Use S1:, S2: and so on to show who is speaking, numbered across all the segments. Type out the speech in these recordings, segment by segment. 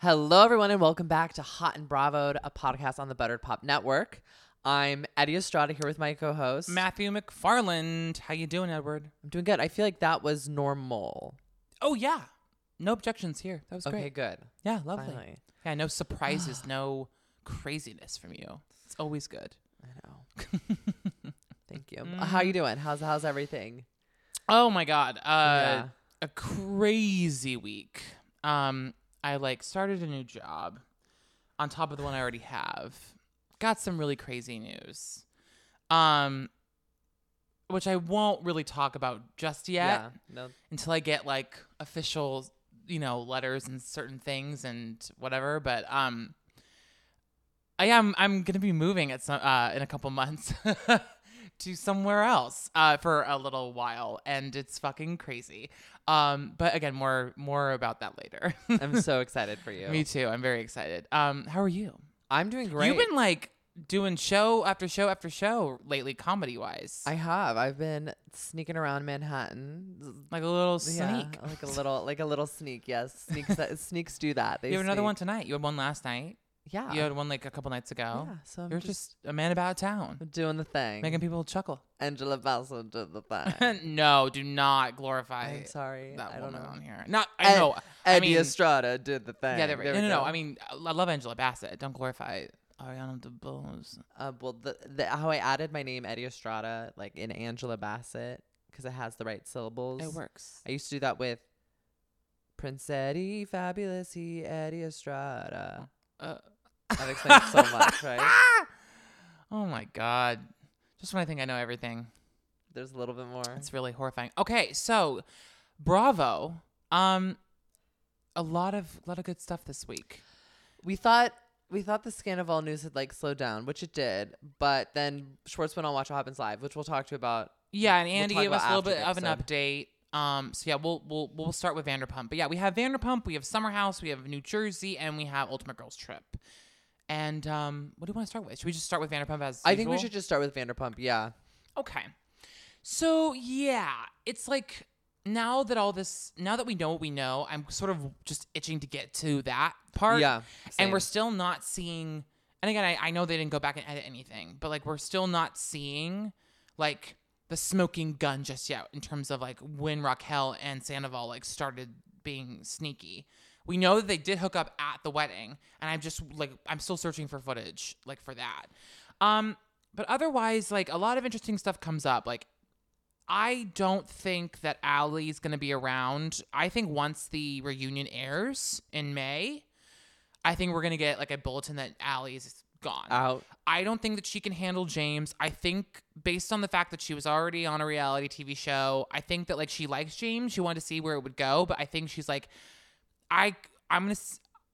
S1: Hello, everyone, and welcome back to Hot and Bravo, a podcast on the Buttered Pop Network. I'm Eddie Estrada here with my co-host.
S2: Matthew McFarland. How you doing, Edward?
S1: I'm doing good. I feel like that was normal.
S2: Oh yeah. No objections here. That was
S1: Okay,
S2: great.
S1: good.
S2: Yeah, lovely.
S1: Finally.
S2: Yeah, no surprises, no craziness from you. It's always good.
S1: I know. Thank you. How you doing? How's how's everything?
S2: Oh my god. Uh
S1: Yeah.
S2: a crazy week. Um I like started a new job on top of the one I already have. Got some really crazy news. Um which I won't really talk about just yet.
S1: Yeah. No.
S2: until I get like official, you know, letters and certain things and whatever. But um, I am I'm gonna be moving at some uh in a couple months to somewhere else uh for a little while, and it's fucking crazy. Um, but again, more more about that later.
S1: I'm so excited for you.
S2: Me too. I'm very excited. Um, how are you?
S1: I'm doing great.
S2: You've been like doing show after show after show lately, comedy wise.
S1: I have. I've been sneaking around Manhattan.
S2: like a little
S1: Yeah,
S2: sneak.
S1: like a little, like a little sneak. Yes, sneaks. sneaks do that. They
S2: You have another one tonight. You had one last night.
S1: Yeah.
S2: You had one like a couple nights ago.
S1: Yeah. So I'm
S2: You're
S1: just,
S2: just a man about town,
S1: doing the thing.
S2: making people chuckle.
S1: Angela Bassett did the thing.
S2: no, do not glorify
S1: I'm sorry.
S2: that
S1: I don't
S2: woman
S1: know.
S2: on here. Not, I know. I
S1: Eddie
S2: mean,
S1: Estrada did the thing.
S2: yeah, they're right.
S1: There
S2: No,
S1: we
S2: no, no.
S1: go.
S2: I mean, I love Angela Bassett. Don't glorify Ariana DeBose.
S1: uh, well, the, the how I added my name Eddie Estrada like in Angela Bassett because it has the right syllables.
S2: It works.
S1: I used to do that with Prince Eddie, fabulous he Eddie Estrada.
S2: Uh,
S1: That explains so much, right?
S2: oh my god! Just when I think I know everything,
S1: There's a little bit more.
S2: it's really horrifying. Okay, so Bravo. Um, a lot of a lot of good stuff this week.
S1: We thought we thought the Scandoval news had like slowed down, which it did. But then Schwartz went on Watch What Happens Live, which we'll talk to you about.
S2: Yeah, and
S1: We'll
S2: Andy gave us a little bit of an update. Um, so yeah, we'll we'll we'll start with Vanderpump. But yeah, we have Vanderpump, we have Summer House, we have New Jersey, and we have Ultimate Girls Trip. And um, what do you want to start with? Should we just start with Vanderpump as
S1: I think we
S2: usual?
S1: should just start with Vanderpump. Yeah.
S2: Okay. So yeah, it's like now that all this, now that we know what we know, I'm sort of just itching to get to that part.
S1: Yeah.
S2: And we're still not seeing. And again, I, I know they didn't go back and edit anything, but like we're still not seeing like the smoking gun just yet in terms of like when Raquel and Sandoval like started being sneaky. We know that they did hook up at the wedding, and I'm just like I'm still searching for footage like for that. Um, but otherwise, like a lot of interesting stuff comes up. Like I don't think that Allie's gonna be around. I think once the reunion airs in May, I think we're gonna get like a bulletin that Allie's gone.
S1: out.
S2: I don't think that she can handle James. I think based on the fact that she was already on a reality TV show, I think that like she likes James. She wanted to see where it would go, but I think she's like, I I'm gonna.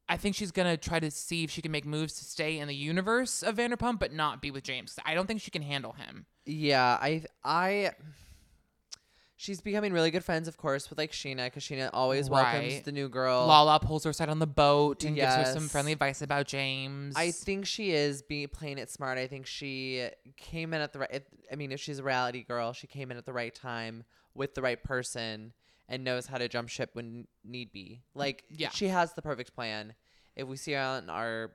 S2: I think she's gonna try to see if she can make moves to stay in the universe of Vanderpump, but not be with James. I don't think she can handle him.
S1: Yeah, I I she's becoming really good friends, of course, with like Scheana because Scheana always welcomes the new girl.
S2: Lala pulls her aside on the boat and gives her some friendly advice about James.
S1: I think she is being playing it smart. I think she came in at the right. I mean, if she's a reality girl, she came in at the right time with the right person and knows how to jump ship when need be. Like,
S2: Yeah.
S1: she has the perfect plan. If we see her on our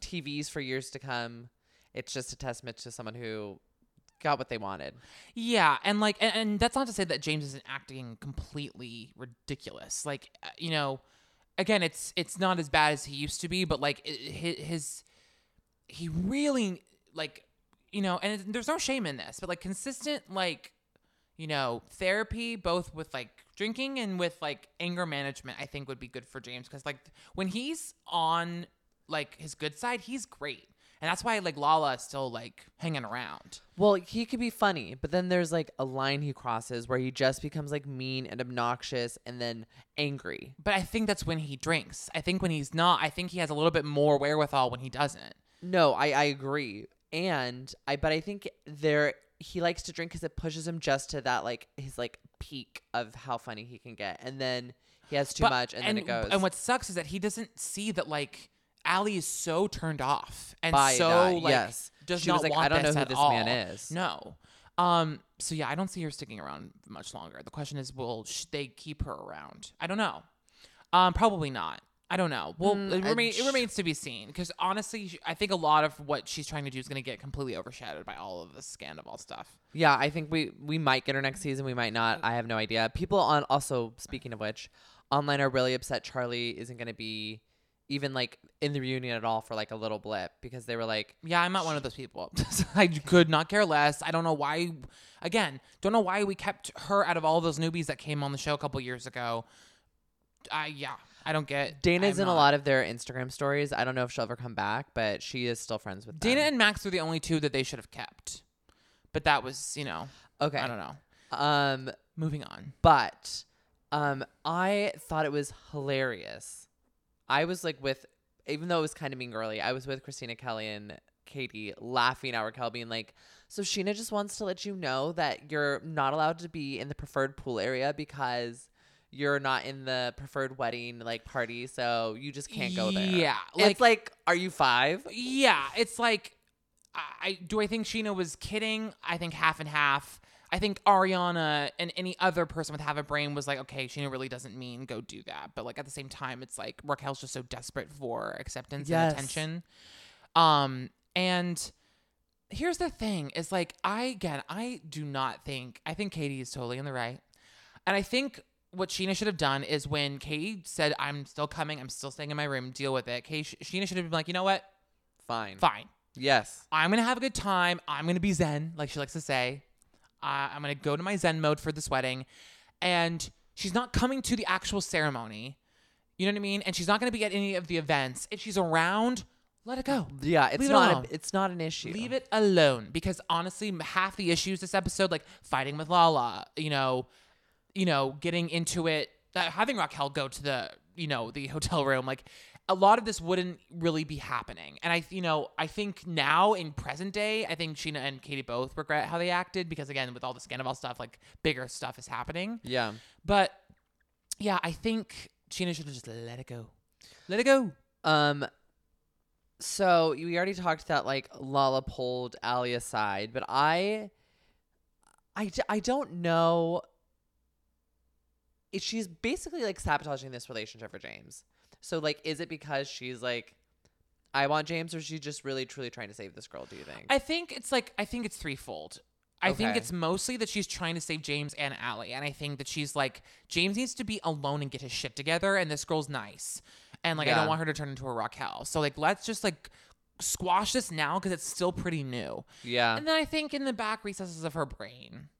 S1: TVs for years to come, it's just a testament to someone who got what they wanted.
S2: Yeah, and like, and, and that's not to say that James isn't acting completely ridiculous. Like, uh, you know, again, it's it's not as bad as he used to be, but like his, his he really like, you know, and there's no shame in this, but like consistent like, you know, therapy both with like drinking and with like anger management, I think would be good for James because like when he's on like his good side, he's great. And that's why like Lala is still like hanging around.
S1: Well, he could be funny, but then there's like a line he crosses where he just becomes like mean and obnoxious and then angry.
S2: But I think that's when he drinks. I think when he's not, I think he has a little bit more wherewithal when he doesn't.
S1: No, I, I agree. And I but I think there he likes to drink because it pushes him just to that like his like peak of how funny he can get. And then he has too
S2: But-
S1: much and, then it goes.
S2: And what sucks is that he doesn't see that like Allie is so turned off and
S1: By
S2: so
S1: that,
S2: like
S1: yes.
S2: does
S1: She
S2: not
S1: was like,
S2: want
S1: "I don't know who this
S2: all.
S1: man is."
S2: No. Um. So yeah, I don't see her sticking around much longer. The question is, will sh- they keep her around? I don't know. Um. Probably not. I don't know. Well,
S1: Mm,
S2: it, remain, it remains to be seen because honestly, I think a lot of what she's trying to do is going to get completely overshadowed by all of the Scandoval stuff.
S1: Yeah, I think we we might get her next season. We might not. I have no idea. People on also speaking of which, online are really upset Charlie isn't going to be even like in the reunion at all for like a little blip because they were like,
S2: Yeah, I'm not one of those people. I could not care less. I don't know why. Again, don't know why we kept her out of all those newbies that came on the show a couple years ago. I yeah, I don't get.
S1: Dana's
S2: I'm
S1: in a lot of their Instagram stories. I don't know if she'll ever come back, but she is still friends with
S2: Dana
S1: them.
S2: and Max were the only two that they should have kept. But that was, you know,
S1: okay.
S2: I don't know.
S1: Um,
S2: Moving on.
S1: but um, I thought it was hilarious. I was like with, even though it was kind of mean girly, I was with Kristina Kelly and Katie laughing at Raquel being like, so Scheana just wants to let you know that you're not allowed to be in the preferred pool area because you're not in the preferred wedding like party, so you just can't go there.
S2: Yeah,
S1: it's like, are you five?
S2: Yeah, it's like I I- do I think Scheana was kidding? I think half and half. I think Ariana and any other person with half a brain was like, okay, Scheana really doesn't mean go do that. But like at the same time, it's like Raquel's just so desperate for acceptance
S1: Yes.
S2: and attention. Um, and here's the thing: is like I again, I do not think I think Katie is totally in the right, and I think what Scheana should have done is when Katie said, "I'm still coming, I'm still staying in my room, deal with it." Katie, Scheana should have been like, you know what?
S1: Fine.
S2: Fine.
S1: Yes.
S2: I'm gonna have a good time. I'm gonna be zen, like she likes to say. Uh, I'm gonna go to my zen mode for this wedding, and she's not coming to the actual ceremony. You know what I mean? And she's not gonna be at any of the events. If she's around, let it go.
S1: Yeah, it's
S2: Leave
S1: not.
S2: alone.
S1: A, it's not an issue.
S2: Leave it alone because honestly, half the issues this episode, like fighting with Lala, you know, you know, getting into it, uh, having Raquel go to the, you know, the hotel room, like a lot of this wouldn't really be happening. And I, you know, I think now in present day, I think Scheana and Katie both regret how they acted because again, with all the Scandoval stuff, like bigger stuff is happening.
S1: Yeah.
S2: But yeah, I think Scheana should have just let it go. Let it go.
S1: Um. So we already talked that like Lala pulled Allie aside, but I, I, I don't know. She's basically like sabotaging this relationship for James. So like, is it because she's like, I want James, or is she just really truly trying to save this girl? Do you think?
S2: I think it's like I think it's threefold. I think it's mostly that she's trying to save James and Allie, and I think that she's like James needs to be alone and get his shit together, and this girl's nice, and like I don't want her to turn into a Raquel. So like let's just like squash this now because it's still pretty new.
S1: yeah.
S2: And then I think in the back recesses of her brain,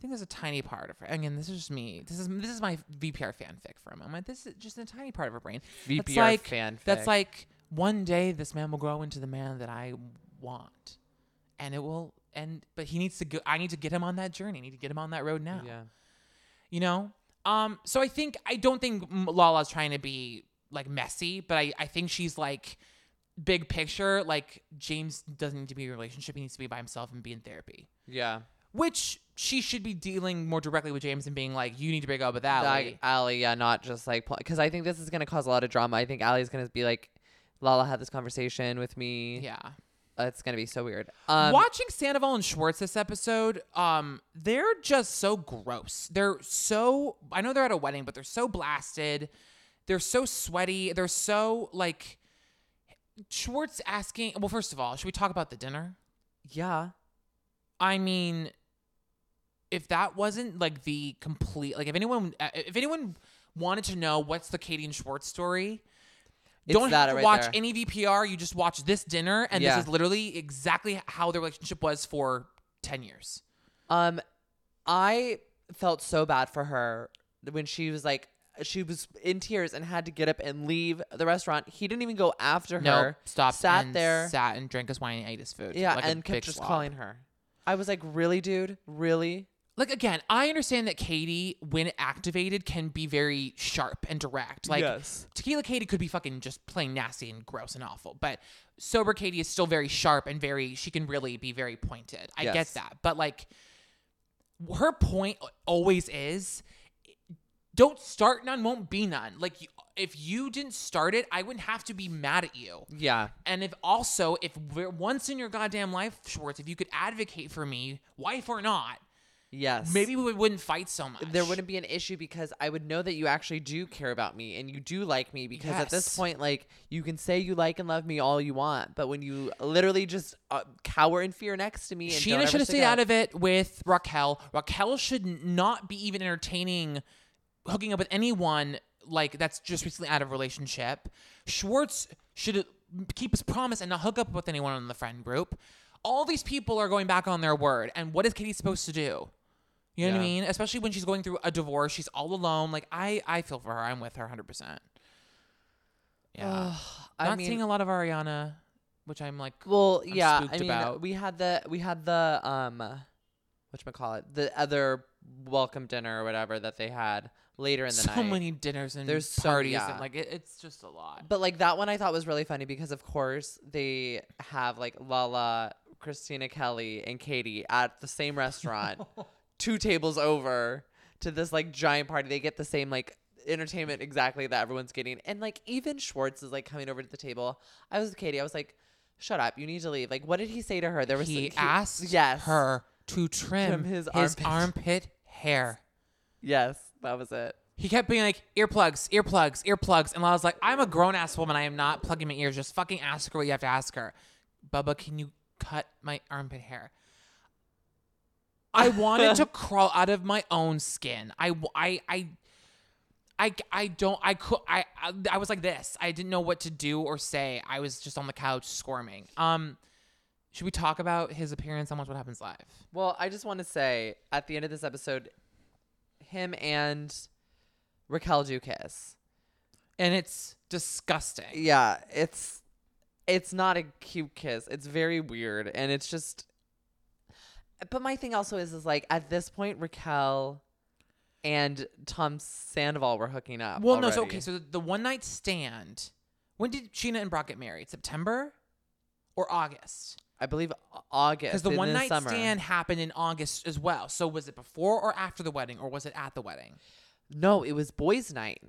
S2: I think there's a tiny part of her. Again, this is just me. This is this is my VPR fanfic for a moment. This is just a tiny part of her brain.
S1: VPR
S2: that's like
S1: fanfic.
S2: that's like one day this man will grow into the man that I want, and it will. And but he needs to go. I need to get him on that journey. I need to get him on that road now.
S1: yeah.
S2: You know. Um. So I think I don't think Lala's trying to be like messy, but I I think she's like big picture. Like James doesn't need to be in a relationship. He needs to be by himself and be in therapy
S1: Yeah.
S2: Which she should be dealing more directly with James and being like, you need to break up with Allie.
S1: Like Allie, yeah, not just like because I think this is gonna cause a lot of drama. I think Allie's gonna be like, Lala had this conversation with me.
S2: yeah.
S1: It's gonna be so weird. Um,
S2: Watching Sandoval and Schwartz this episode, um, they're just so gross. They're so I know they're at a wedding, but they're so blasted. They're so sweaty. They're so like Schwartz asking. Well, first of all, should we talk about the dinner?
S1: Yeah.
S2: I mean, if that wasn't like the complete, like if anyone, uh, if anyone wanted to know what's the Katie and Schwartz story,
S1: It's
S2: don't have to
S1: right
S2: watch
S1: there.
S2: any VPR. You just watch this dinner, and
S1: Yeah.
S2: this is literally exactly how their relationship was for ten years.
S1: Um, I felt so bad for her when she was like, she was in tears and had to get up and leave the restaurant. He didn't even go after her.
S2: No, stopped,
S1: sat there.
S2: sat and drank his wine and ate his food.
S1: Yeah,
S2: like
S1: and kept just
S2: slob.
S1: calling her. I was like, really, dude? Really?
S2: Like again, I understand that Katie, when activated, can be very sharp and direct. Like
S1: Yes.
S2: Tequila Katie could be fucking just plain nasty and gross and awful, but sober Katie is still very sharp and very. She can really be very pointed. I
S1: Yes.
S2: get that, but like her point always is. Don't start none, won't be none. Like, if you didn't start it, I wouldn't have to be mad at you.
S1: Yeah.
S2: And if also, if once in your goddamn life, Schwartz, if you could advocate for me, wife or not,
S1: Yes.
S2: maybe we wouldn't fight so much.
S1: there wouldn't be an issue because I would know that you actually do care about me and you do like me because at this point, like, you can say you like and love me all you want, but when you literally just uh, cower in fear next to me and
S2: Scheana should have stayed out of it with Raquel. Raquel should not be even entertaining hooking up with anyone like that's just recently out of a relationship. Schwartz should keep his promise and not hook up with anyone in the friend group. All these people are going back on their word, and what is Katie supposed to do? You know what I mean? Especially when she's going through a divorce, she's all alone. Like I, I feel for her. I'm with her 100. percent Yeah,
S1: I
S2: not
S1: mean,
S2: seeing a lot of Ariana, which I'm like,
S1: well,
S2: I'm
S1: yeah, I mean,
S2: about.
S1: we had the we had the um, what call it, the other welcome dinner or whatever that they had later in the
S2: so
S1: night.
S2: So many dinners and
S1: There's so-
S2: parties,
S1: yeah.
S2: and like it, it's just a lot.
S1: But like that one I thought was really funny because of course they have like Lala, Kristina Kelly, and Katie at the same restaurant, two tables over to this like giant party. They get the same like entertainment exactly that everyone's getting. And like even Schwartz is like coming over to the table. I was with Katie, I was like, Shut up, you need to leave. Like what did he say to her? There was
S2: he
S1: he-
S2: asked
S1: yes.
S2: her to trim,
S1: Trim his
S2: his,
S1: armpit.
S2: armpit. hair.
S1: Yes, that was it.
S2: He kept being like earplugs, earplugs, earplugs, and I was like, I'm a grown ass woman. I am not plugging my ears. Just fucking ask her what you have to ask her. Bubba, can you cut my armpit hair? I wanted to crawl out of my own skin. I, I, I, I, I don't. I could. I, I. I was like this. I didn't know what to do or say. I was just on the couch squirming. Um, should we talk about his appearance on Watch What Happens Live?
S1: Well, I just want to say at the end of this episode, him and Raquel do kiss.
S2: And it's disgusting.
S1: Yeah, it's it's not a cute kiss. It's very weird and it's just But my thing also is is like at this point Raquel and Tom Sandoval were hooking up.
S2: Well, no. So
S1: already.
S2: okay. So the, the one night stand. When did Scheana and Brock get married? September or August?
S1: I believe August
S2: Because the
S1: in
S2: one night
S1: summer.
S2: stand happened in August as well. So was it before or after the wedding, or was it at the wedding?
S1: No, it was boys' night.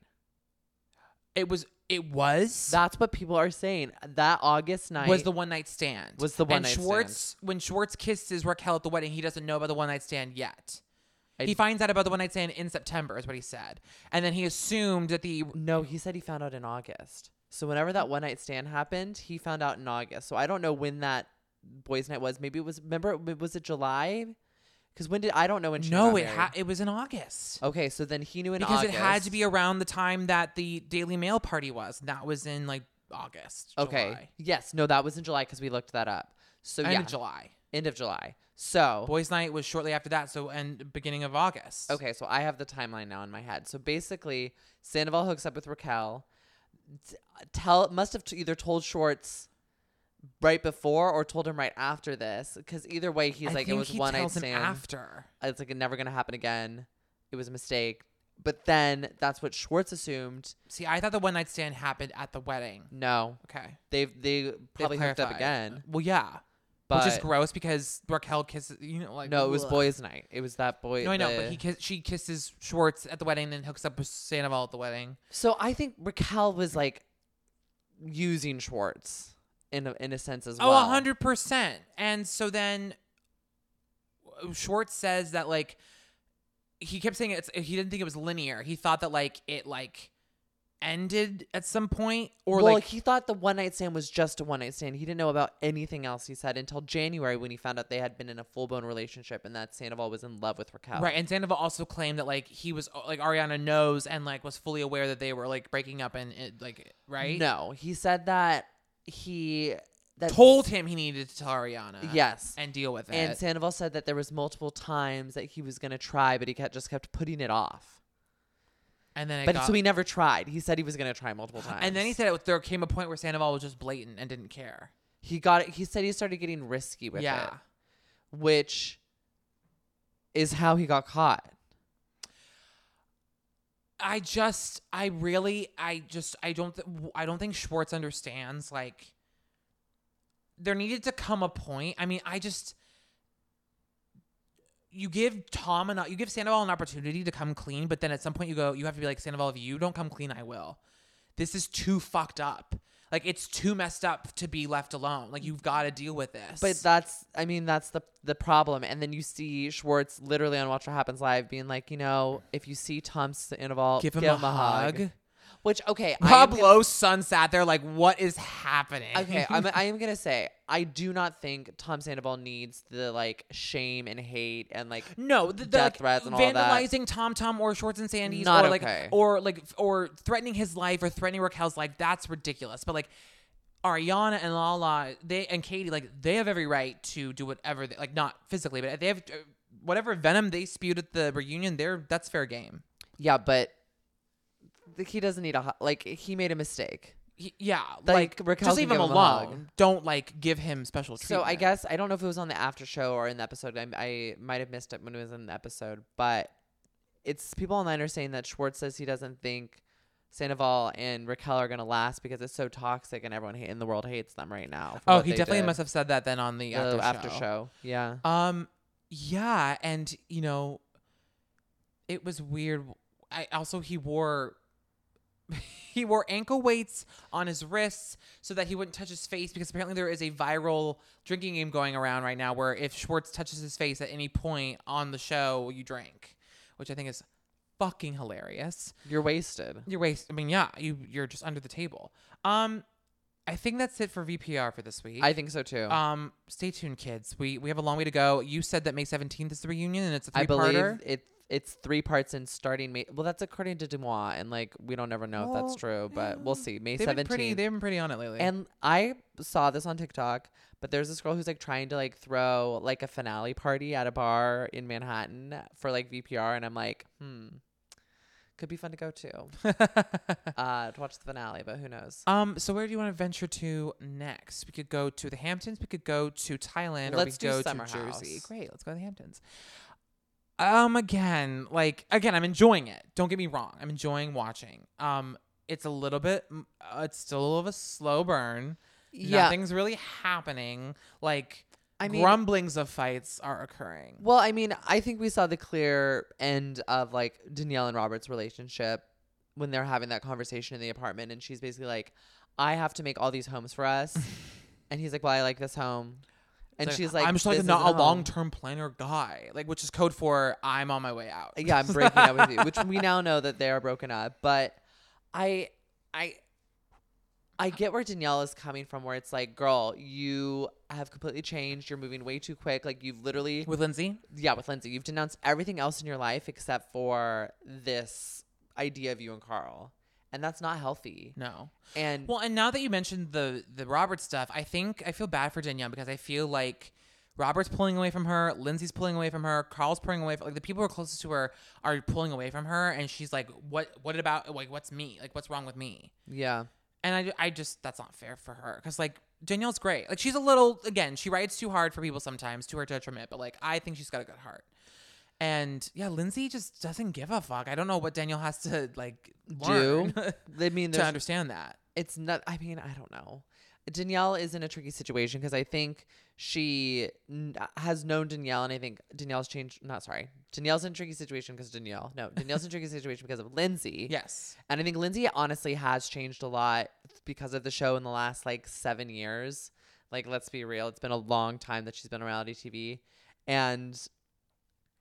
S2: It was. It was.
S1: That's what people are saying. That August night
S2: was the one night stand.
S1: Was the one
S2: and
S1: night
S2: Schwartz, when Schwartz kisses Raquel at the wedding, he doesn't know about the one night stand yet.
S1: I-
S2: he finds out about the one night stand in September, is what he said, and then he assumed that the
S1: No, he said he found out in August. So whenever that one night stand happened, he found out in August. So I don't know when that boys' night was. Maybe it was. Remember, was it July? Because when did I don't know when she
S2: no,
S1: got
S2: it
S1: married.
S2: ha- it was in August.
S1: Okay, so then he knew in
S2: because it had to be around the time that the Daily Mail party was. and That was in like August.
S1: okay.
S2: July.
S1: Yes, no, that was in July because we looked that up. So
S2: End
S1: yeah,
S2: of July.
S1: end of July. So
S2: Boys' Night was shortly after that, so and beginning of August.
S1: okay, so I have the timeline now in my head. So basically, Sandoval hooks up with Raquel. T- Tell must have t- either told Schwartz right before or told him right after this because either way he's
S2: I
S1: like it was one night stand.
S2: after.
S1: it's like never gonna happen again. It was a mistake. But then that's what Schwartz assumed.
S2: See, I thought the one night stand happened at the wedding.
S1: No,
S2: Okay.
S1: they've they probably hooked up again.
S2: Well, yeah,
S1: But
S2: which is gross because Raquel kisses. You know, like
S1: no, it was
S2: ugh.
S1: boys' night. It was that boy.
S2: No, I know,
S1: the-
S2: but he kiss, she kisses Schwartz at the wedding, then hooks up with Sandoval at the wedding.
S1: So I think Raquel was like using Schwartz in a, in a sense as oh, well.
S2: Oh, a hundred percent. And so then uh, Schwartz says that like he kept saying it's he didn't think it was linear. He thought that like it like ended at some point or
S1: well,
S2: like
S1: he thought the one night stand was just a one night stand. He didn't know about anything else. He said until January when he found out they had been in a full blown relationship and that Sandoval was in love with Raquel.
S2: right. And Sandoval also claimed that like he was uh, like Ariana knows and like was fully aware that they were like breaking up and it, like right.
S1: No, he said that he that
S2: told him he needed to tell Ariana.
S1: yes.
S2: and deal with it.
S1: And Sandoval said that there was multiple times that he was gonna try, but he kept, just kept putting it off.
S2: and then it
S1: But
S2: got,
S1: so he never tried. He said he was gonna try multiple times.
S2: and then he said it, there came a point where Sandoval was just blatant and didn't care.
S1: he got it. He said he started getting risky with
S2: yeah.
S1: it, which is how he got caught.
S2: I just, I really, I just, I don't, th- I don't think Schwartz understands. Like, there needed to come a point. I mean, I just, you give Tom an, you give Sandoval an opportunity to come clean, but then at some point you go, you have to be like Sandoval, if you don't come clean, I will. This is too fucked up. Like it's too messed up to be left alone. Like you've got to deal with this.
S1: But that's, I mean, that's the the problem. And then you see Schwartz literally on Watch What Happens Live being like, you know, if you see Tom Sandoval,
S2: give him, a, hug.
S1: Which okay, I am
S2: Rob
S1: gonna-
S2: Lowe's son sat there like, what is happening?
S1: Okay, I'm, I am gonna say I do not think Tom Sandoval needs the like shame and hate and like
S2: No, the, the
S1: death
S2: like,
S1: threats and all that.
S2: vandalizing TomTom or Schwartz and Sandy's
S1: Not
S2: or like
S1: okay.
S2: or like or threatening his life or threatening Raquel's life. That's ridiculous. But like Ariana and Lala, they and Katie, like they have every right to do whatever, they, like not physically, but they have uh, whatever venom they spewed at the reunion. They're that's fair game.
S1: yeah, but he doesn't need a like he made a mistake.
S2: He- yeah,
S1: Like,
S2: like,
S1: Raquel
S2: just leave him
S1: him a hug.
S2: alone. Don't like give him special treatment.
S1: So I guess I don't know if it was on the after show or in the episode. I, I might have missed it when it was in the episode, but it's people online are saying that Schwartz says he doesn't think Sandoval and Raquel are gonna last because it's so toxic and everyone in the world hates them right now.
S2: Oh, he definitely
S1: did.
S2: must have said that then on the,
S1: the
S2: after,
S1: after show. Yeah.
S2: Um, yeah, and you know, it was weird. I also he wore he wore ankle weights on his wrists so that he wouldn't touch his face because apparently there is a viral drinking game going around right now where if Schwartz touches his face at any point on the show, you drink, which I think is fucking hilarious.
S1: You're wasted.
S2: You're wasted. I mean, yeah, you you're just under the table. Um, I think that's it for VPR for this week.
S1: I think so too.
S2: Um, stay tuned, kids. We we have a long way to go. You said that May seventeenth is the reunion, and it's a three-parter.
S1: believe it. It's three parts in starting May. Well, that's according to Deux Moi, and like we don't ever know if that's true, but we'll see. May
S2: They've been pretty.
S1: seventeenth.
S2: They've been pretty on it lately.
S1: And I saw this on TikTok, but there's this girl who's like trying to like throw like a finale party at a bar in Manhattan for like VPR, and I'm like, hmm, could be fun to go to, uh, to watch the finale, but who knows?
S2: um, so where do you want to venture to next? We could go to the Hamptons. We could go to Thailand,
S1: Let's
S2: we
S1: do
S2: could go
S1: Summer
S2: to Jersey.
S1: House.
S2: Great, let's go to the Hamptons. Um, again, like again, I'm enjoying it. Don't get me wrong. I'm enjoying watching. Um, it's a little bit. Uh, it's still a little of a slow burn.
S1: Yeah,
S2: Nothing's really happening. Like
S1: I mean,
S2: grumblings of fights are occurring.
S1: well, I mean, I think we saw the clear end of like Danielle and Robert's relationship when they're having that conversation in the apartment, and she's basically like, I have to make all these homes for us, and he's like, Well, I like this home. And
S2: It's
S1: she's like,
S2: I'm just like not a long term planner guy, like which is code for I'm on my way out.
S1: yeah, I'm breaking up with you, which we now know that they are broken up. But I, I, I get where Danielle is coming from, where it's like, girl, you have completely changed. You're moving way too quick. Like you've literally,
S2: With Lindsay,
S1: yeah, with Lindsay, you've denounced everything else in your life except for this idea of you and Carl, and that's not healthy.
S2: no.
S1: And
S2: Well, and now that you mentioned the the Robert stuff, I think I feel bad for Danielle because I feel like Robert's pulling away from her, Lindsay's pulling away from her, Carl's pulling away from like the people who are closest to her are pulling away from her, and she's like, "What? What about like what's me? Like what's wrong with me?"
S1: yeah,
S2: And I, I just that's not fair for her because like Danielle's great. Like she's a little again, she writes too hard for people sometimes to her detriment, but like I think she's got a good heart. And yeah, Lindsay just doesn't give a fuck. I don't know what Danielle has to like learn
S1: do I mean,
S2: to understand that.
S1: it's not i mean i don't know. Danielle is in a tricky situation because i think she n- has known danielle and i think danielle's changed not sorry. Danielle's in a tricky situation because danielle. No danielle's in a tricky situation because of lindsay.
S2: Yes.
S1: and i think lindsay honestly has changed a lot because of the show in the last like seven years. Like let's be real it's been a long time that she's been on reality tv and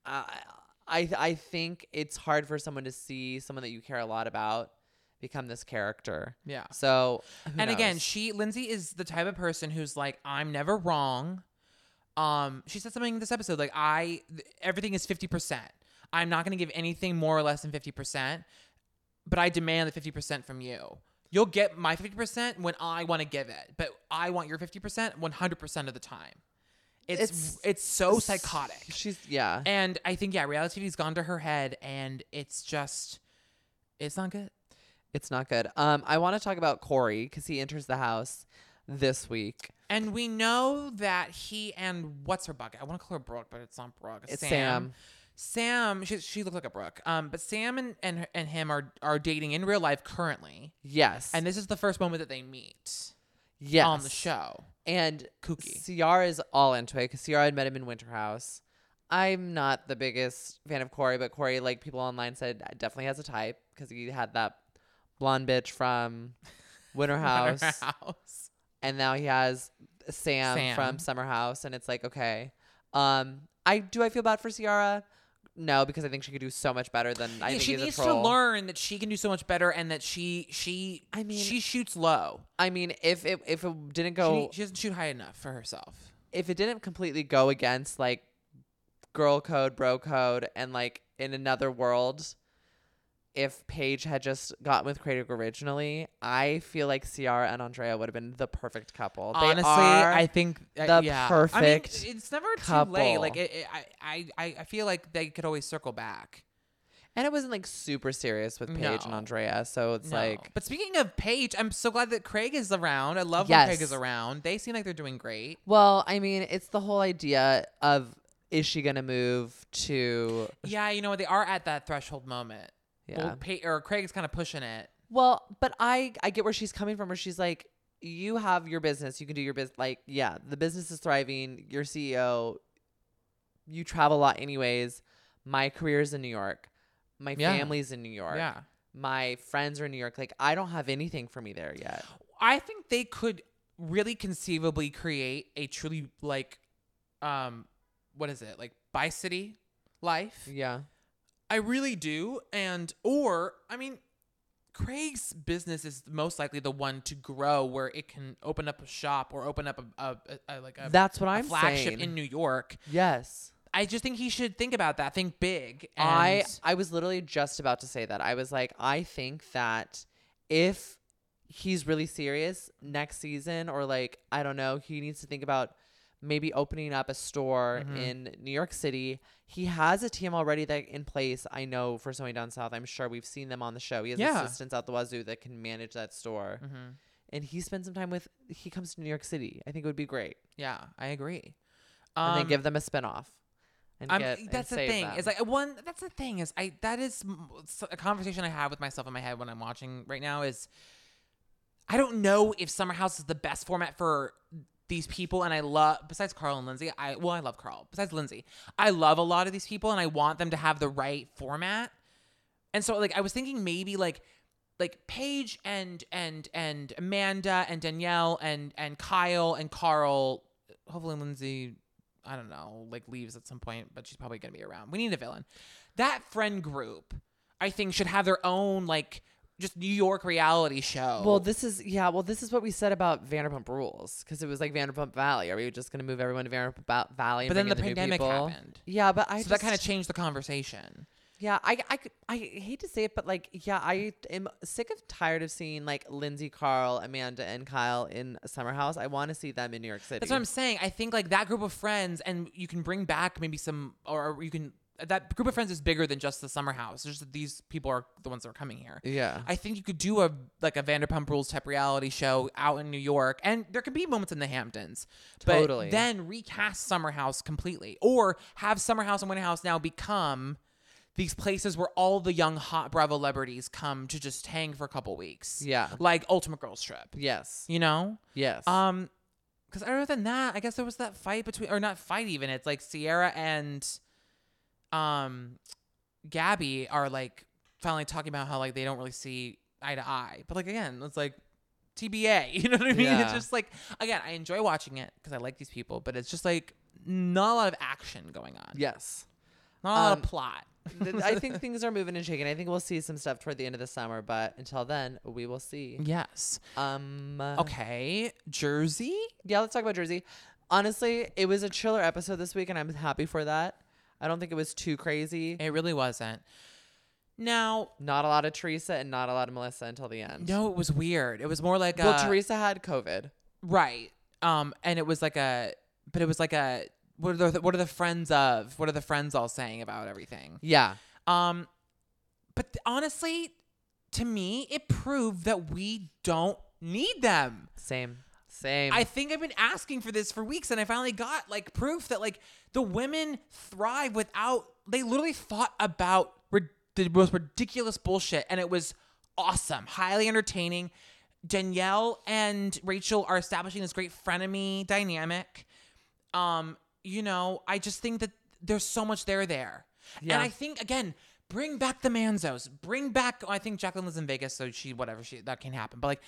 S1: I, I I think it's hard for someone to see someone that you care a lot about become this character.
S2: Yeah.
S1: So,
S2: and again, she Lindsay is the type of person who's like, I'm never wrong. Um, she said something in this episode like, I th- everything is fifty percent. I'm not going to give anything more or less than fifty percent, but I demand the fifty percent from you. You'll get my fifty percent when I want to give it, but I want your fifty percent one hundred percent of the time. It's
S1: It's-
S2: it's, so psychotic.
S1: she's yeah.
S2: And I think yeah, reality TV's gone to her head, and it's just, it's not good.
S1: It's not good. Um, I want to talk about Kory because he enters the house this week.
S2: And we know that he and what's her bucket? I want to call her Brooke, but it's not Brooke. It's. Sam.
S1: Sam,
S2: she, she looked like a Brooke. Um, but Sam and, and and him are are dating in real life currently,
S1: Yes,
S2: and this is the first moment that they meet
S1: yes
S2: on the show.
S1: And
S2: Kooky.
S1: Ciara is all into it because Ciara had met him in Winter House. I'm not the biggest fan of Kory, but Kory, like people online said, definitely has a type because he had that blonde bitch from Winter House,
S2: House.
S1: and now he has Sam,
S2: Sam.
S1: from Summer House, and it's like okay. Um, I do I feel bad for Ciara? No, because I think she could do so much better than I
S2: Yeah,
S1: think
S2: she needs to learn that she can do so much better and that she she
S1: I mean-
S2: she shoots low.
S1: I mean, if it if it didn't go
S2: need- she doesn't shoot high enough for herself.
S1: if it didn't completely go against like girl code, bro code, and like in another world, if Paige had just gotten with Craig originally, I feel like Ciara and Andrea would have been the perfect couple.
S2: Honestly, I think uh,
S1: the
S2: yeah.
S1: perfect
S2: I mean, it's never too late. Like it, it, I, I, I feel like they could always circle back.
S1: and it wasn't like super serious with Paige and Andrea, so it's
S2: No.
S1: like
S2: but speaking of Paige, I'm so glad that Craig is around. I love when Craig is around. They seem like they're doing great.
S1: well, I mean, it's the whole idea of is she gonna move to
S2: Yeah, you know what? They are at that threshold moment.
S1: Yeah.
S2: Or Craig's kind of pushing it.
S1: Well, but I I get where she's coming from. Where she's like, you have your business, you can do your business. Like, yeah, the business is thriving. You're CEO. You travel a lot, anyways. My career's in New York. My
S2: Yeah.
S1: family's in New York.
S2: Yeah.
S1: My friends are in New York. Like, I don't have anything for me there yet.
S2: I think they could really conceivably create a truly like um what is it? Like bi city life.
S1: Yeah.
S2: I really do. And or I mean Craig's business is most likely the one to grow where it can open up a shop or open up a, a, a, a- like a,
S1: That's what I'm
S2: flagship
S1: saying.
S2: in New York.
S1: yes.
S2: I just think he should think about that. Think big. And
S1: I I was literally just about to say that. I was like, I think that if he's really serious next season, or like I don't know, he needs to think about maybe opening up a store
S2: Mhm.
S1: in New York City. He has a team already that in place. I know for somebody down south. I'm sure we've seen them on the show. He has
S2: Yeah.
S1: assistants out the wazoo that can manage that store,
S2: Mhm.
S1: and he spends some time with. He comes to New York City. I think it would be great,
S2: yeah, I agree.
S1: and then
S2: Um,
S1: give them a spinoff. And
S2: I'm,
S1: get, and
S2: that's the thing.
S1: them.
S2: Is like one. That's the thing. Is I that is a conversation I have with myself in my head when I'm watching right now. Is I don't know if Summer House is the best format for these people, and I love besides Carl and Lindsay. I well, I love Carl. Besides Lindsay, I love a lot of these people, and I want them to have the right format. And so, like, I was thinking maybe like like Paige and and and Amanda and Danielle and and Kyle and Carl. Hopefully, Lindsay. I don't know, like leaves at some point, but she's probably gonna be around. We need a villain. That friend group, I think, should have their own like just New York reality show.
S1: Well, this is yeah. Well, this is what we said about Vanderpump Rules because it was like Vanderpump Valley. Are we just gonna move everyone to Vanderpump Valley? And
S2: but then the
S1: new
S2: pandemic happened,
S1: Yeah, but I
S2: so that kind of changed the conversation.
S1: yeah. I I I hate to say it, but like yeah, I am sick of tired of seeing like Lindsay, Carl, Amanda, and Kyle in Summer House. I want to see them in New York City.
S2: That's what I'm saying. I think like that group of friends, and you can bring back maybe some, or you can that group of friends is bigger than just the summer house. It's just that these people are the ones that are coming here.
S1: yeah.
S2: I think you could do a like a Vanderpump Rules type reality show out in New York, and there could be moments in the Hamptons. But
S1: Totally.
S2: Then recast Summer House completely, or have Summer House and Winter House now become these places where all the young hot Bravo celebrities come to just hang for a couple weeks.
S1: Yeah.
S2: like Ultimate Girls Trip.
S1: Yes.
S2: You know.
S1: Yes.
S2: Um, because other than that, I guess there was that fight between, or not fight even. It's like Ciara and, um, Gabby are like finally talking about how like they don't really see eye to eye. But like again, it's like TBA. You know what I mean? It's just like again, I enjoy watching it because I like these people, but it's just like not a lot of action going on.
S1: yes.
S2: Not a lot
S1: Um,
S2: of plot.
S1: I think things are moving and shaking. I think we'll see some stuff toward the end of the summer, but until then, we will see.
S2: Yes.
S1: Um.
S2: Okay. Jersey.
S1: Yeah, let's talk about Jersey. Honestly, it was a chiller episode this week, and I'm happy for that. I don't think it was too crazy.
S2: It really wasn't. Now,
S1: Not a lot of Teresa and not a lot of Melissa until the end.
S2: no, it was weird. It was more like
S1: Well,
S2: a,
S1: Teresa had COVID.
S2: Right. Um, and it was like a, but it was like a, what are the what are the friends of? What are the friends all saying about everything?
S1: Yeah.
S2: Um, but th- honestly, to me, it proved that we don't need them.
S1: Same. Same.
S2: I think I've been asking for this for weeks, and I finally got like proof that like the women thrive without. They literally thought about rid- the most ridiculous bullshit, and it was awesome, highly entertaining. Danielle and Rachel are establishing this great frenemy dynamic. Um, you know, I just think that there's so much there there,
S1: Yeah.
S2: and I think again. Bring back the Manzos. Bring back. I think Jacqueline lives in Vegas, so she whatever she that can happen. But like,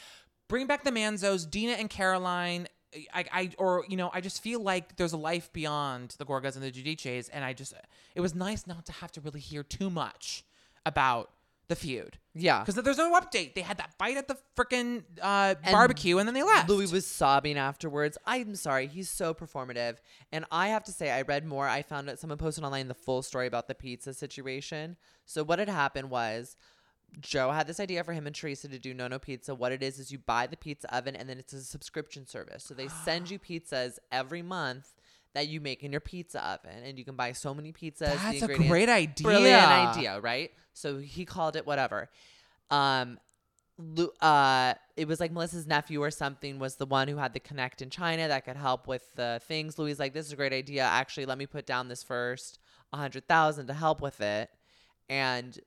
S2: bring back the Manzos, Dina and Caroline. I, I, or you know, I just feel like there's a life beyond the Gorgas and the Giudices, and I just, it was nice not to have to really hear too much about the feud
S1: Yeah.
S2: because there's no update. They had that fight at the freaking uh, barbecue, and then they left.
S1: Louis was sobbing afterwards. I'm sorry, he's so performative. And I have to say, I read more. I found out someone posted online the full story about the pizza situation. So what had happened was Joe had this idea for him and Teresa to do No No Pizza. What it is is you buy the pizza oven and then it's a subscription service. So they send you pizzas every month that you make in your pizza oven, and you can buy so many pizzas.
S2: That's a great idea.
S1: brilliant idea, right? So he called it whatever. Um, uh, it was like Melissa's nephew or something was the one who had the connect in China that could help with the things. Louis like, this is a great idea. Actually, let me put down this first, a hundred thousand to help with it. And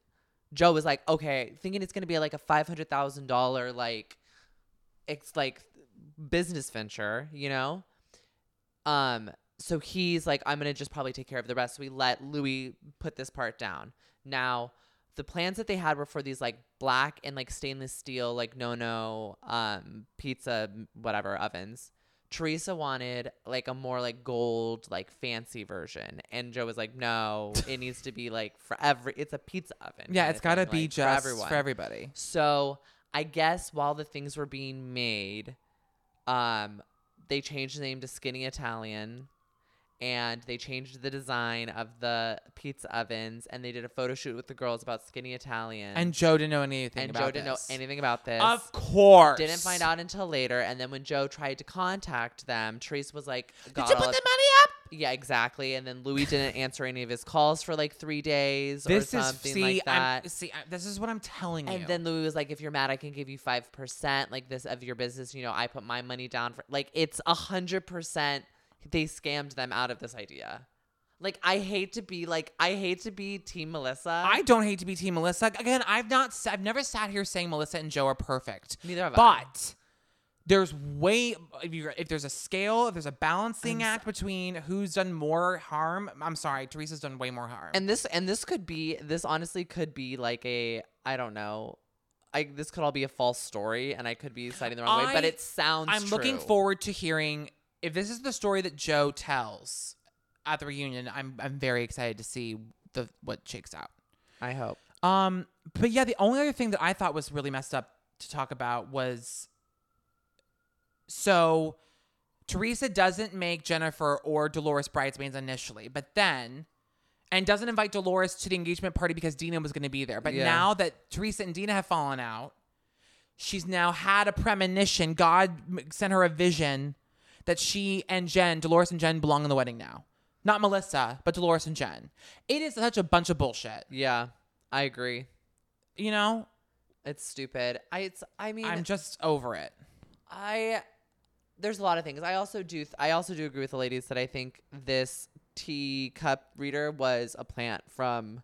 S1: Joe was like, okay, thinking it's gonna be like a five hundred thousand dollar like, it's like business venture, you know. Um, so he's like, I'm gonna just probably take care of the rest. So we let Louis put this part down. Now, the plans that they had were for these like black and like stainless steel, like no no um pizza whatever ovens. Teresa wanted like a more like gold, like fancy version. And Joe was like, No, it needs to be like for every it's a pizza oven.
S2: Yeah, it's got to be
S1: like,
S2: just
S1: for everyone.
S2: for everybody.
S1: So I guess while the things were being made, um, they changed the name to Skinny Italian, and they changed the design of the pizza ovens, and they did a photo shoot with the girls about Skinny Italian.
S2: And Joe didn't know anything
S1: and
S2: about
S1: Joe didn't
S2: this.
S1: know anything about this.
S2: Of course.
S1: Didn't find out until later, and then when Joe tried to contact them, Teresa was like,
S2: Did you put the money up?
S1: Yeah, exactly. And then Louis didn't answer any of his calls for like three days
S2: This
S1: or
S2: is see,
S1: like that.
S2: I'm, see, I, this is what I'm telling you.
S1: And then Louis was like, if you're mad, I can give you 5%, like this of your business. You know, I put my money down for, like, it's a 100% they scammed them out of this idea. Like, I hate to be, like, I hate to be Team Melissa.
S2: I don't hate to be Team Melissa. Again, I've not, I've never sat here saying Melissa and Joe are perfect.
S1: Neither have I.
S2: But there's way if you if there's a scale, if there's a balancing
S1: I'm so-
S2: act between who's done more harm. I'm sorry, Teresa's done way more harm.
S1: And this, and this could be, this honestly could be like a, I don't know. I, this could all be a false story and I could be citing the wrong way, but it sounds
S2: I'm looking forward to hearing if this is the story that Joe tells at the reunion. I'm I'm very excited to see the what shakes out.
S1: I hope.
S2: Um, but yeah, the only other thing that I thought was really messed up to talk about was so Teresa doesn't make Jennifer or Dolores bridesmaids initially, but then and doesn't invite Dolores to the engagement party because Dina was going to be there. But
S1: Yeah.
S2: now that Teresa and Dina have fallen out, she's now had a premonition. God sent her a vision that she and Jen, Dolores and Jen, belong in the wedding now. Not Melissa, but Dolores and Jen. It is such a bunch of bullshit.
S1: Yeah, I agree.
S2: You know,
S1: It's stupid. I, it's, I mean,
S2: I'm just over it.
S1: I there's a lot of things. I also do th- I also do agree with the ladies that I think this teacup reader was a plant from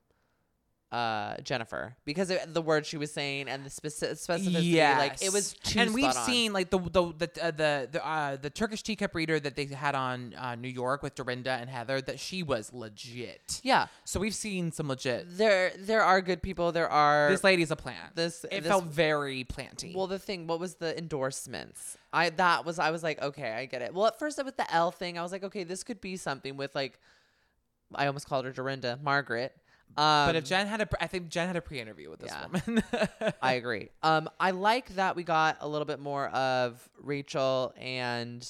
S1: uh Jennifer because it, the word she was saying and the speci- specificity like it was too
S2: and we've
S1: on.
S2: seen like the the the uh, the the, uh, the Turkish teacup reader that they had on uh, New York with Dorinda and Heather that she was legit.
S1: yeah
S2: So we've seen some legit.
S1: there there are good people there are
S2: This lady's a plant.
S1: this
S2: it
S1: this-
S2: felt very planty.
S1: well the thing what was the endorsements I that was I was like okay I get it well at first with the L thing I was like okay this could be something with like I almost called her Dorinda Margaret um,
S2: but if Jen had a, I think Jen had a pre-interview with this
S1: Yeah.
S2: woman.
S1: I agree. Um, I like that we got a little bit more of Rachel and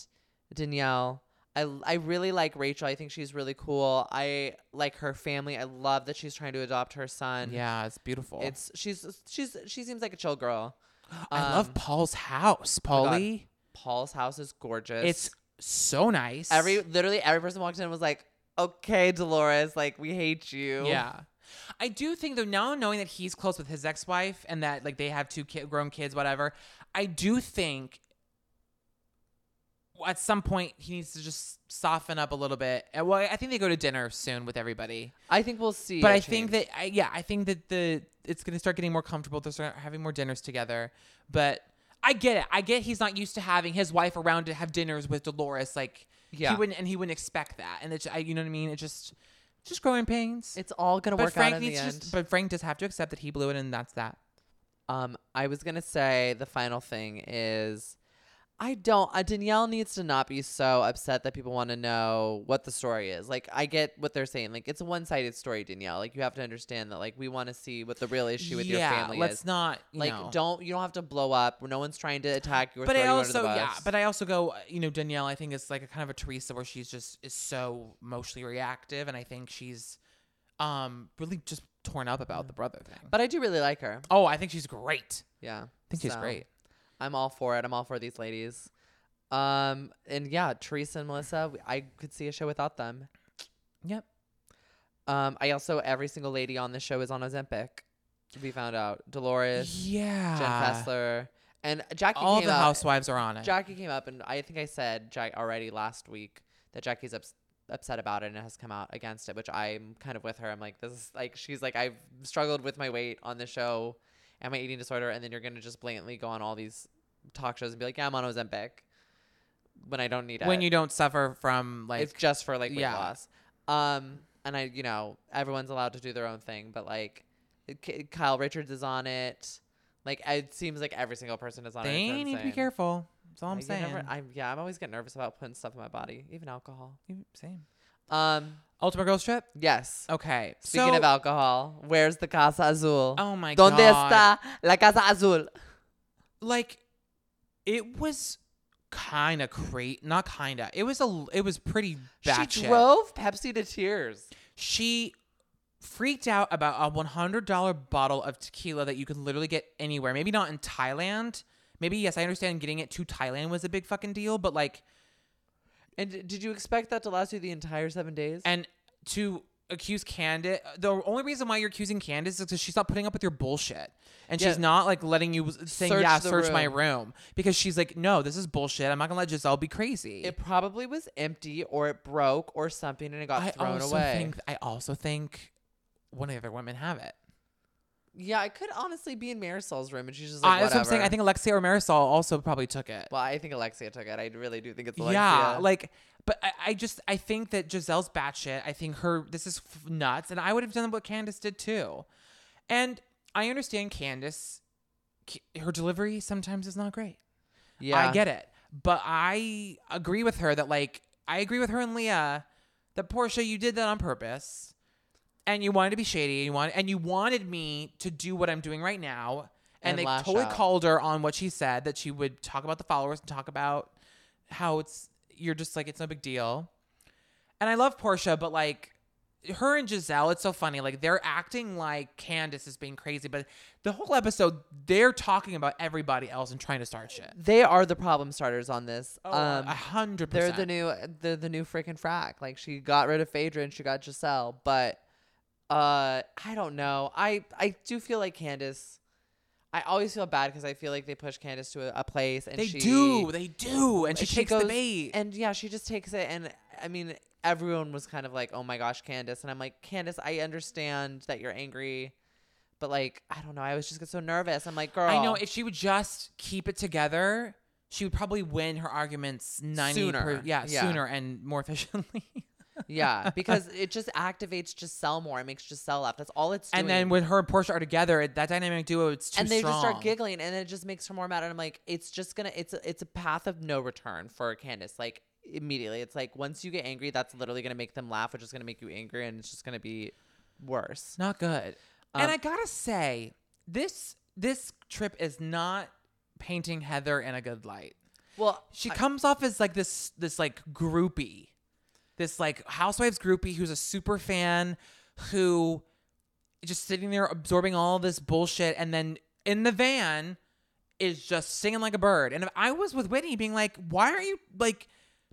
S1: Danielle. I, I really like Rachel. I think she's really cool. I like her family. I love that she's trying to adopt her son.
S2: yeah, it's beautiful.
S1: It's she's she's she seems like a chill girl.
S2: I love
S1: um,
S2: Paul's house,
S1: God.
S2: Paulie.
S1: Paul's house is gorgeous.
S2: It's so nice.
S1: every literally every person walked in and was like, "Okay, Dolores, like we hate you."
S2: Yeah. I do think though now knowing that he's close with his ex-wife and that like they have two kid, grown kids whatever, I do think at some point he needs to just soften up a little bit. And, Well, I think they go to dinner soon with everybody.
S1: I think we'll see.
S2: But I think that I, yeah, I think that the it's going to start getting more comfortable. They're start having more dinners together. But I get it. I get he's not used to having his wife around to have dinners with Dolores like
S1: Yeah.
S2: he wouldn't and he wouldn't expect that. And it's I, you know what I mean? It just just growing pains
S1: it's all gonna
S2: but
S1: work
S2: Frank
S1: out in the end.
S2: just, but Frank does have to accept that he blew it, and that's that.
S1: Um, I was gonna say the final thing is, I don't. Uh, Danielle needs to not be so upset that people want to know what the story is. Like, I get what they're saying. Like, it's a one-sided story, Danielle. Like, you have to understand that. Like, we want to see what the real issue with your family is.
S2: Yeah, let's not
S1: Like,
S2: know.
S1: don't you don't have to blow up. No one's trying to attack you
S2: but I
S1: you under the
S2: also yeah, but I also go, uh, you know, Danielle. I think it's like a kind of a Teresa where she's just is so emotionally reactive, and I think she's um really just torn up about the brother thing.
S1: But I do really like her.
S2: oh, I think she's great.
S1: Yeah,
S2: I think she's great.
S1: I'm all for it. I'm all for these ladies. Um, and yeah, Teresa and Melissa, I could see a show without them.
S2: Yep.
S1: Um, I also every single lady on the show is on Ozempic. We found out Dolores,
S2: Yeah.
S1: Jen Fessler, and Jackie.
S2: All the
S1: up,
S2: housewives are on it.
S1: Jackie came up, and I think I said Jack already last week that Jackie's ups- upset about it and has come out against it, which I'm kind of with her. I'm like, this is like she's like I've struggled with my weight on the show and my eating disorder, and then you're gonna just blatantly go on all these talk shows and be like, yeah, I'm on Ozempic when I don't need it.
S2: when you don't suffer from like
S1: it's just for like weight
S2: yeah.
S1: loss. Um, and I, you know, everyone's allowed to do their own thing, but like, Kyle Richards is on it. Like, it seems like every single person is on
S2: they
S1: it. They
S2: need to be careful. That's all
S1: I
S2: I'm saying.
S1: never- I'm yeah, I'm always getting nervous about putting stuff in my body, even alcohol.
S2: Same.
S1: Um,
S2: Ultimate Girls Trip.
S1: yes.
S2: Okay.
S1: Speaking
S2: so,
S1: of alcohol, where's the Casa Azul?
S2: oh my
S1: Donde
S2: god.
S1: ¿Dónde está la Casa Azul?
S2: like it was kind of great not kind of it was a it was pretty bad
S1: She drove Pepsi to tears.
S2: she freaked out about a $100 bottle of tequila that you could literally get anywhere maybe not in thailand maybe yes i understand getting it to thailand was a big fucking deal but like
S1: And d- did you expect that to last you the entire seven days?
S2: and to accuse Candace, the only reason why you're accusing Candace is because she's not putting up with your bullshit, and she's not like letting you saying
S1: Search
S2: yeah, search my
S1: room.
S2: room because she's like, no, this is bullshit. I'm not gonna let Giselle be crazy.
S1: it probably was empty, or it broke, or something, and it got
S2: I
S1: thrown away.
S2: think I also think one of the other women have it.
S1: Yeah, it could honestly be in Marisol's room, and she's just like,
S2: Uh, that's what I'm saying. I think Alexia or Marisol also probably took it.
S1: Well, I think Alexia took it. I really do think it's Alexia.
S2: Yeah, like, but I, I just I think that Giselle's batshit. I think her this is f- nuts, and I would have done what Candace did too. And I understand Candace, her delivery sometimes is not great.
S1: yeah,
S2: I get it, but I agree with her that like I agree with her and Leah that Portia, you did that on purpose, and you wanted to be shady, and you wanted and you wanted me to do what I'm doing right now. And,
S1: And
S2: they totally
S1: out.
S2: called her on what she said that she would talk about the followers and talk about how it's you're just like it's no big deal. And I love Portia, but like her and Giselle, it's so funny. Like they're acting like Candace is being crazy, but the whole episode they're talking about everybody else and trying to start shit.
S1: they are the problem starters on this.
S2: Oh,
S1: um,
S2: a hundred percent.
S1: they're the new, they're the new freaking frack. Like she got rid of Phaedra and she got Giselle, but uh, I don't know. I I do feel like Candace. I always feel bad because I feel like they push Candace to a, a place and
S2: They
S1: she
S2: do, they do, and she,
S1: she
S2: takes the bait.
S1: and yeah, she just takes it. And I mean, everyone was kind of like, "Oh my gosh, Candace," and I'm like, "Candace, I understand that you're angry." But like, I don't know. I was just get so nervous. I'm like, girl.
S2: I know if she would just keep it together, she would probably win her arguments ninety
S1: Sooner.
S2: Per, yeah,
S1: Yeah.
S2: sooner and more efficiently.
S1: yeah, because it just activates Giselle more. It makes Giselle laugh. That's all it's doing.
S2: and then when her and Portia are together, it- that dynamic duo, it's too
S1: and they
S2: strong.
S1: just start giggling, and it just makes her more mad. And I'm like, it's just gonna, it's a, it's a path of no return for Candace. Like immediately, it's like once you get angry, that's literally gonna make them laugh, which is gonna make you angry, and it's just gonna be worse.
S2: Not good.
S1: Um,
S2: and I gotta say, this this trip is not painting Heather in a good light.
S1: Well,
S2: She
S1: I-
S2: comes off as like this this like groupie, this like housewives groupie who's a super fan who just sitting there absorbing all this bullshit and then in the van is just singing like a bird. And if I was with Whitney being like, why aren't you like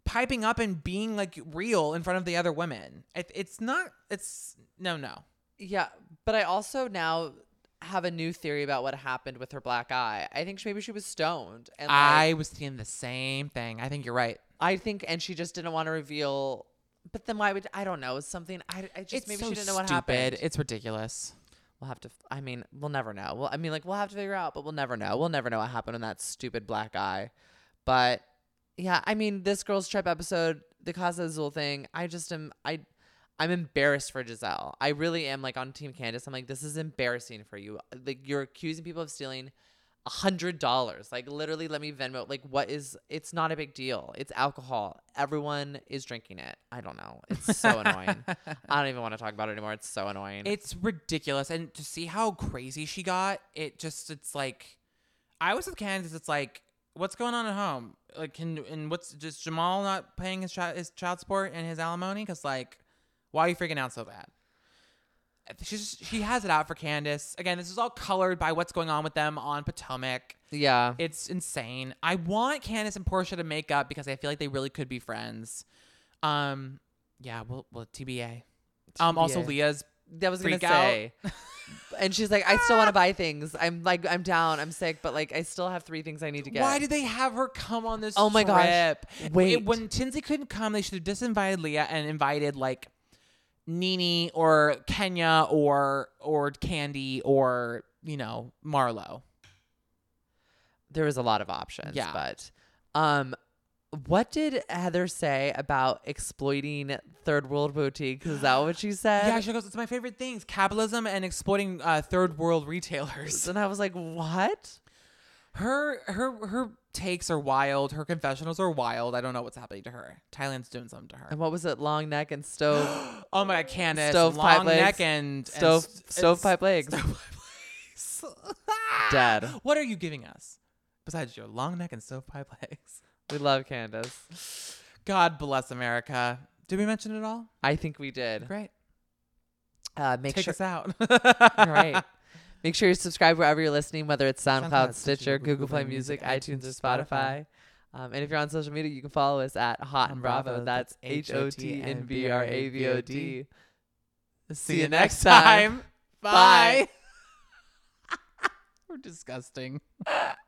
S2: piping up and being like real in front of the other women? It, it's not, it's no, no.
S1: Yeah, but I also now have a new theory about what happened with her black eye. I think she, maybe she was stoned, and like,
S2: I was thinking the same thing. I think you're right.
S1: I think, and she just didn't want to reveal. But then why would I don't know something? I, I just
S2: it's
S1: maybe
S2: so
S1: she didn't know what
S2: stupid.
S1: happened.
S2: It's ridiculous.
S1: We'll have to. I mean, we'll never know. Well, I mean, like we'll have to figure out, but we'll never know. We'll never know what happened in that stupid black eye. But yeah, I mean, this girl's trip episode, the Casa Azul thing. I just am. I, I'm embarrassed for Giselle. I really am like on Team Candace. I'm like, this is embarrassing for you. Like you're accusing people of stealing a hundred dollars. Like literally let me Venmo. Like what is it's not a big deal. It's alcohol. Everyone is drinking it. I don't know. It's so annoying. I don't even want to talk about it anymore. It's so annoying.
S2: It's ridiculous. And to see how crazy she got, it just it's like I was with Candace, it's like, what's going on at home? Like can and what's just Jamal not paying his child his child support and his alimony? Cause like, why are you freaking out so bad? She's she has it out for Candace. Again, this is all colored by what's going on with them on Potomac.
S1: yeah.
S2: It's insane. I want Candace and Portia to make up because I feel like they really could be friends. Um, yeah, well, well, TBA. Um, also Leah's
S1: that was gonna say. and she's like, I still want to buy things. I'm like, I'm down. I'm sick, but like, I still have three things I need to get.
S2: Why did they have her come on this?
S1: Oh my gosh.
S2: trip?
S1: Wait.
S2: It- when Tinsley couldn't come, they should have disinvited Leah and invited like NeNe or Kenya or or Kandi or you know Marlo.
S1: there was a lot of options.
S2: Yeah.
S1: But um what did Heather say about exploiting third world boutiques? Is that what she said?
S2: yeah, she goes. It's my favorite things: capitalism and exploiting uh, third world retailers.
S1: and I was like, what?
S2: Her her her takes are wild. Her confessionals are wild. I don't know what's happening to her. Thailand's doing something to her.
S1: And what was it? Long neck and stove
S2: Oh my god, Candace,
S1: Stovepipe
S2: long
S1: legs.
S2: neck and
S1: stove
S2: and s-
S1: stovepipe
S2: and
S1: legs.
S2: s- stovepipe legs.
S1: Dead.
S2: What are you giving us besides your long neck and stove pipe legs?
S1: We love Candace.
S2: God bless America. Did we mention it all?
S1: I think we did.
S2: Great.
S1: Uh, make
S2: Take
S1: sure.
S2: us out.
S1: All right. Make sure you subscribe wherever you're listening, whether it's SoundCloud,
S2: SoundCloud,
S1: Stitcher,
S2: Stitcher,
S1: Google
S2: Google
S1: Play
S2: Play
S1: Music, iTunes, or Spotify. Um, and if you're on social media, you can follow us at Hot and Bravo.
S2: That's
S1: H O T N B R A V O D.
S2: See
S1: you next time.
S2: Bye.
S1: Bye.
S2: We're disgusting.